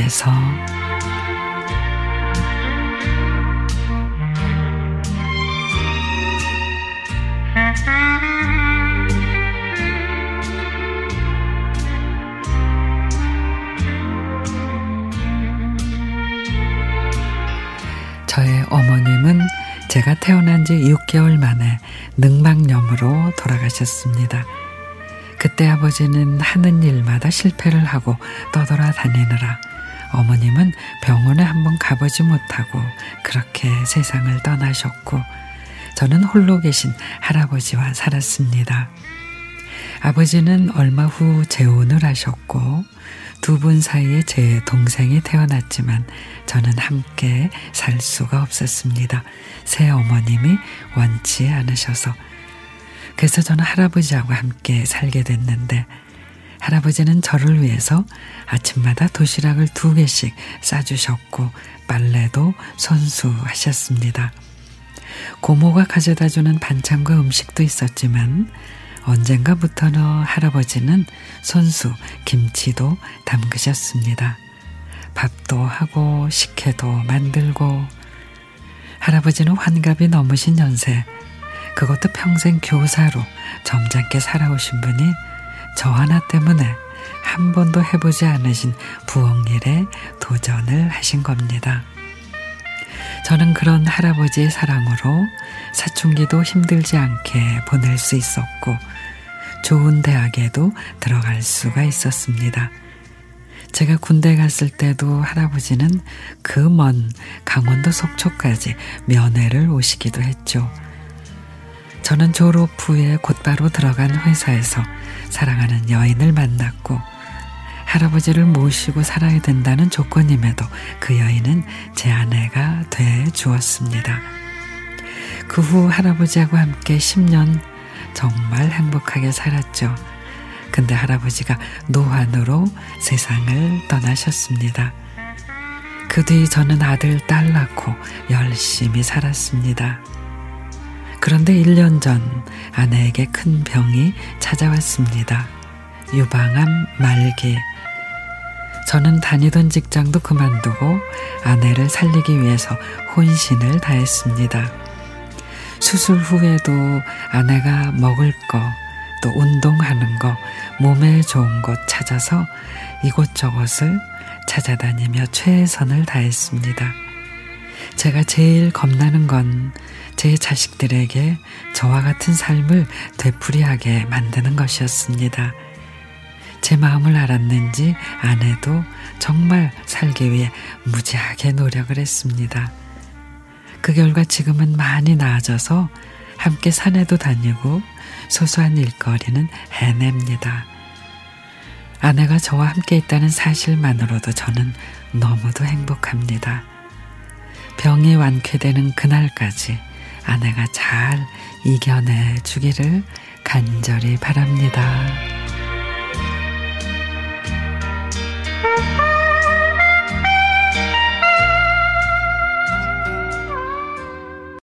앞에서 저의 어머님은 제가 태어난 지 6개월 만에 늑막염으로 돌아가셨습니다. 그때 아버지는 하는 일마다 실패를 하고 떠돌아 다니느라 어머님은 병원에 한번 가보지 못하고 그렇게 세상을 떠나셨고 저는 홀로 계신 할아버지와 살았습니다. 아버지는 얼마 후 재혼을 하셨고 두 분 사이에 제 동생이 태어났지만 저는 함께 살 수가 없었습니다. 새 어머님이 원치 않으셔서. 그래서 저는 할아버지하고 함께 살게 됐는데 할아버지는 저를 위해서 아침마다 도시락을 두 개씩 싸주셨고 빨래도 손수하셨습니다. 고모가 가져다 주는 반찬과 음식도 있었지만 언젠가부터는 할아버지는 손수 김치도 담그셨습니다. 밥도 하고 식혜도 만들고 할아버지는 환갑이 넘으신 연세 그것도 평생 교사로 점잖게 살아오신 분이 저 하나 때문에 한 번도 해보지 않으신 부엌 일에 도전을 하신 겁니다. 저는 그런 할아버지의 사랑으로 사춘기도 힘들지 않게 보낼 수 있었고 좋은 대학에도 들어갈 수가 있었습니다. 제가 군대 갔을 때도 할아버지는 그 먼 강원도 속초까지 면회를 오시기도 했죠. 저는 졸업 후에 곧바로 들어간 회사에서 사랑하는 여인을 만났고 할아버지를 모시고 살아야 된다는 조건임에도 그 여인은 제 아내가 돼 주었습니다. 그 후 할아버지하고 함께 10년 정말 행복하게 살았죠. 근데 할아버지가 노환으로 세상을 떠나셨습니다. 그 뒤 저는 아들, 딸 낳고 열심히 살았습니다. 그런데 1년 전 아내에게 큰 병이 찾아왔습니다. 유방암 말기. 저는 다니던 직장도 그만두고 아내를 살리기 위해서 혼신을 다했습니다. 수술 후에도 아내가 먹을 거, 또 운동하는 거, 몸에 좋은 곳 찾아서 이곳저곳을 찾아다니며 최선을 다했습니다. 제가 제일 겁나는 건 제 자식들에게 저와 같은 삶을 되풀이하게 만드는 것이었습니다. 제 마음을 알았는지 아내도 정말 살기 위해 무지하게 노력을 했습니다. 그 결과 지금은 많이 나아져서 함께 산에도 다니고 소소한 일거리는 해냅니다. 아내가 저와 함께 있다는 사실만으로도 저는 너무도 행복합니다. 병이 완쾌되는 그날까지 아내가 잘 이겨내 주기를 간절히 바랍니다.